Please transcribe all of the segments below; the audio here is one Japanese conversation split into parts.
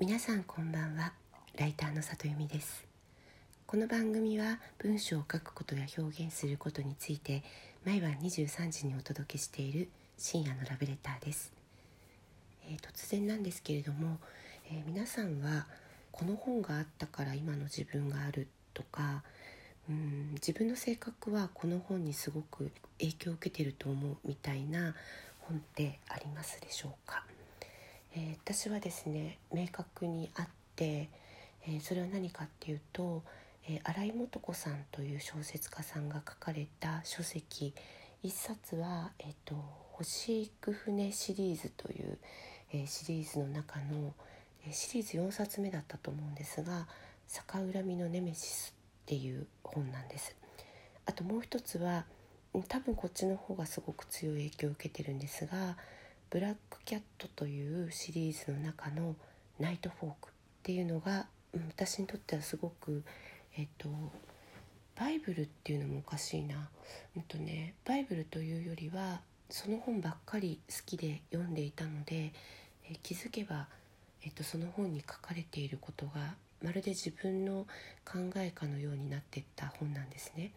皆さんこんばんは。ライターの里由美です。この番組は文章を書くことや表現することについて毎晩23時にお届けしている深夜のラブレターです、えー、突然なんですけれども、えー、皆さんはこの本があったから今の自分があるとかうん自分の性格はこの本にすごく影響を受けてると思うみたいな本ってありますでしょうか、えー、私はですね明確にあって、えー、それは何かっていうと、えー、新井素子さんという小説家さんが書かれた書籍一冊は、えーと「星行く船」シリーズという、えシリーズの中のシリーズ4冊目だったと思うんですが「逆恨みのネメシス」っていう本なんです。あともう一つは多分こっちの方がすごく強い影響を受けてるんですが「ブラックキャット」というシリーズの中の「ナイトフォーク」っていうのが、私にとってはすごくえっとバイブルっていうのもおかしいな、うんとね、バイブルというよりはその本ばっかり好きで読んでいたので、え気づけば、えっと、その本に書かれていることがまるで自分の考えかのようになっていった本なんですね。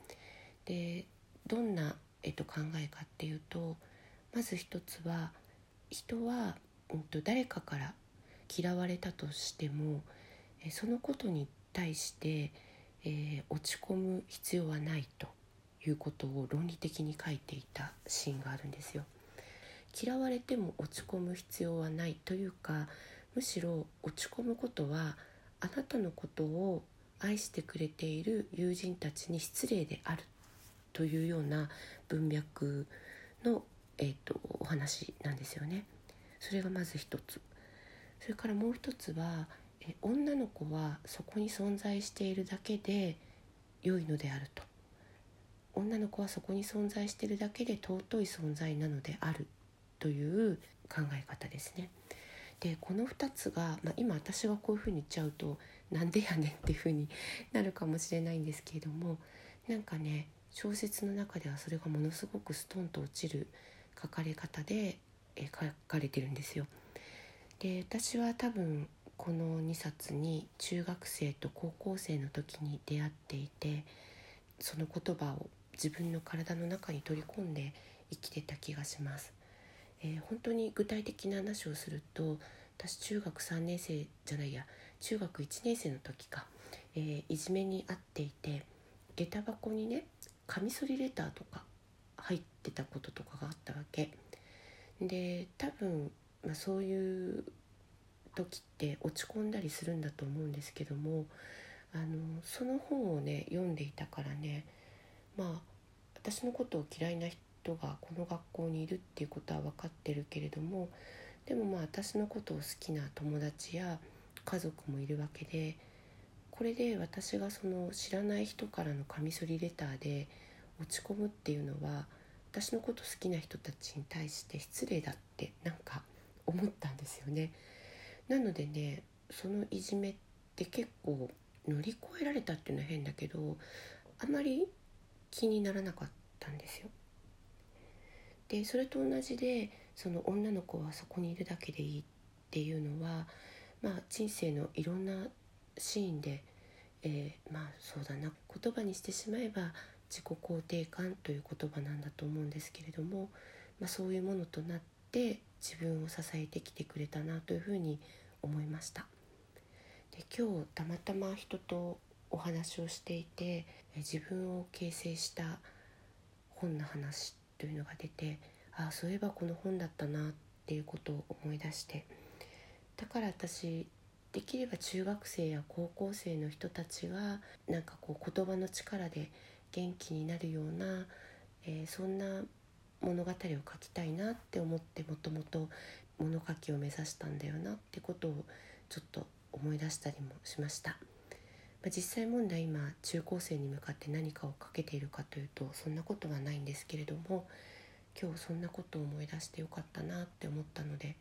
でどんな、えっと、考えかっていうとまず一つは人は、うんと、誰かから嫌われたとしてもえそのことに対して、えー、落ち込む必要はないということを論理的に書いていたシーンがあるんですよ。嫌われても落ち込む必要はないというかむしろ落ち込むことはあなたのことを愛してくれている友人たちに失礼であるというような文脈の、えーと、お話なんですよね。それがまず一つそれからもう一つはえ女の子はそこに存在しているだけで良いのであると女の子はそこに存在しているだけで尊い存在なのであるという考え方ですね。でこの2つが、まあ、今私がこういうふうに言っちゃうとなんでやねんっていうふうに なるかもしれないんですけれどもなんかね小説の中ではそれがものすごくストンと落ちる書かれ方でえ書かれてるんですよ。で私は多分この2冊に中学生と高校生の時に出会っていてその言葉を自分の体の中に取り込んで生きてた気がします。えー、本当に具体的な話をすると私中学3年生じゃないや中学1年生の時か、えー、いじめに遭っていて下駄箱にねカミソリレターとか入ってたこととかがあったわけ。で多分、まあ、そういう時って落ち込んだりするんだと思うんですけどもあのその本をね読んでいたからねまあ私のことを嫌いな人がこの学校にいるっていうことは分かってるけれどもでもまあ私のことを好きな友達や家族もいるわけでこれで私がその知らない人からのカミソリレターで落ち込むっていうのは私のこと好きな人たちに対して失礼だってなんか思ったんですよね。なのでねそのいじめって結構乗り越えられたっていうのは変だけどあまり気にならなかったんですよ。でそれと同じでその女の子はそこにいるだけでいいっていうのはまあ人生のいろんなシーンで、えー、まあそうだな言葉にしてしまえば自己肯定感という言葉なんだと思うんですけれども、まあ、そういうものとなって自分を支えてきてくれたなというふうに思いました。で今日たまたま人とお話をしていて自分を形成した本の話というのが出てああそういえばこの本だったなっていうことを思い出してだから私できれば中学生や高校生の人たちがなんかこう言葉の力で元気になるような、えー、そんな物語を書きたいなって思ってもともと物書きを目指したんだよなってことをちょっと思い出したりもしました。まあ、実際問題今中高生に向かって何かをかけているかというとそんなことはないんですけれども今日そんなことを思い出してよかったなって思ったので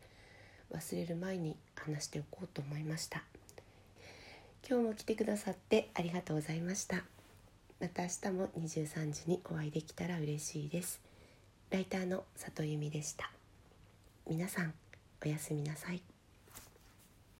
忘れる前に話しておこうと思いました今日も来てくださってありがとうございましたまた明日も23時にお会いできたら嬉しいです。ライターの里由美でした。皆さんおやすみなさい。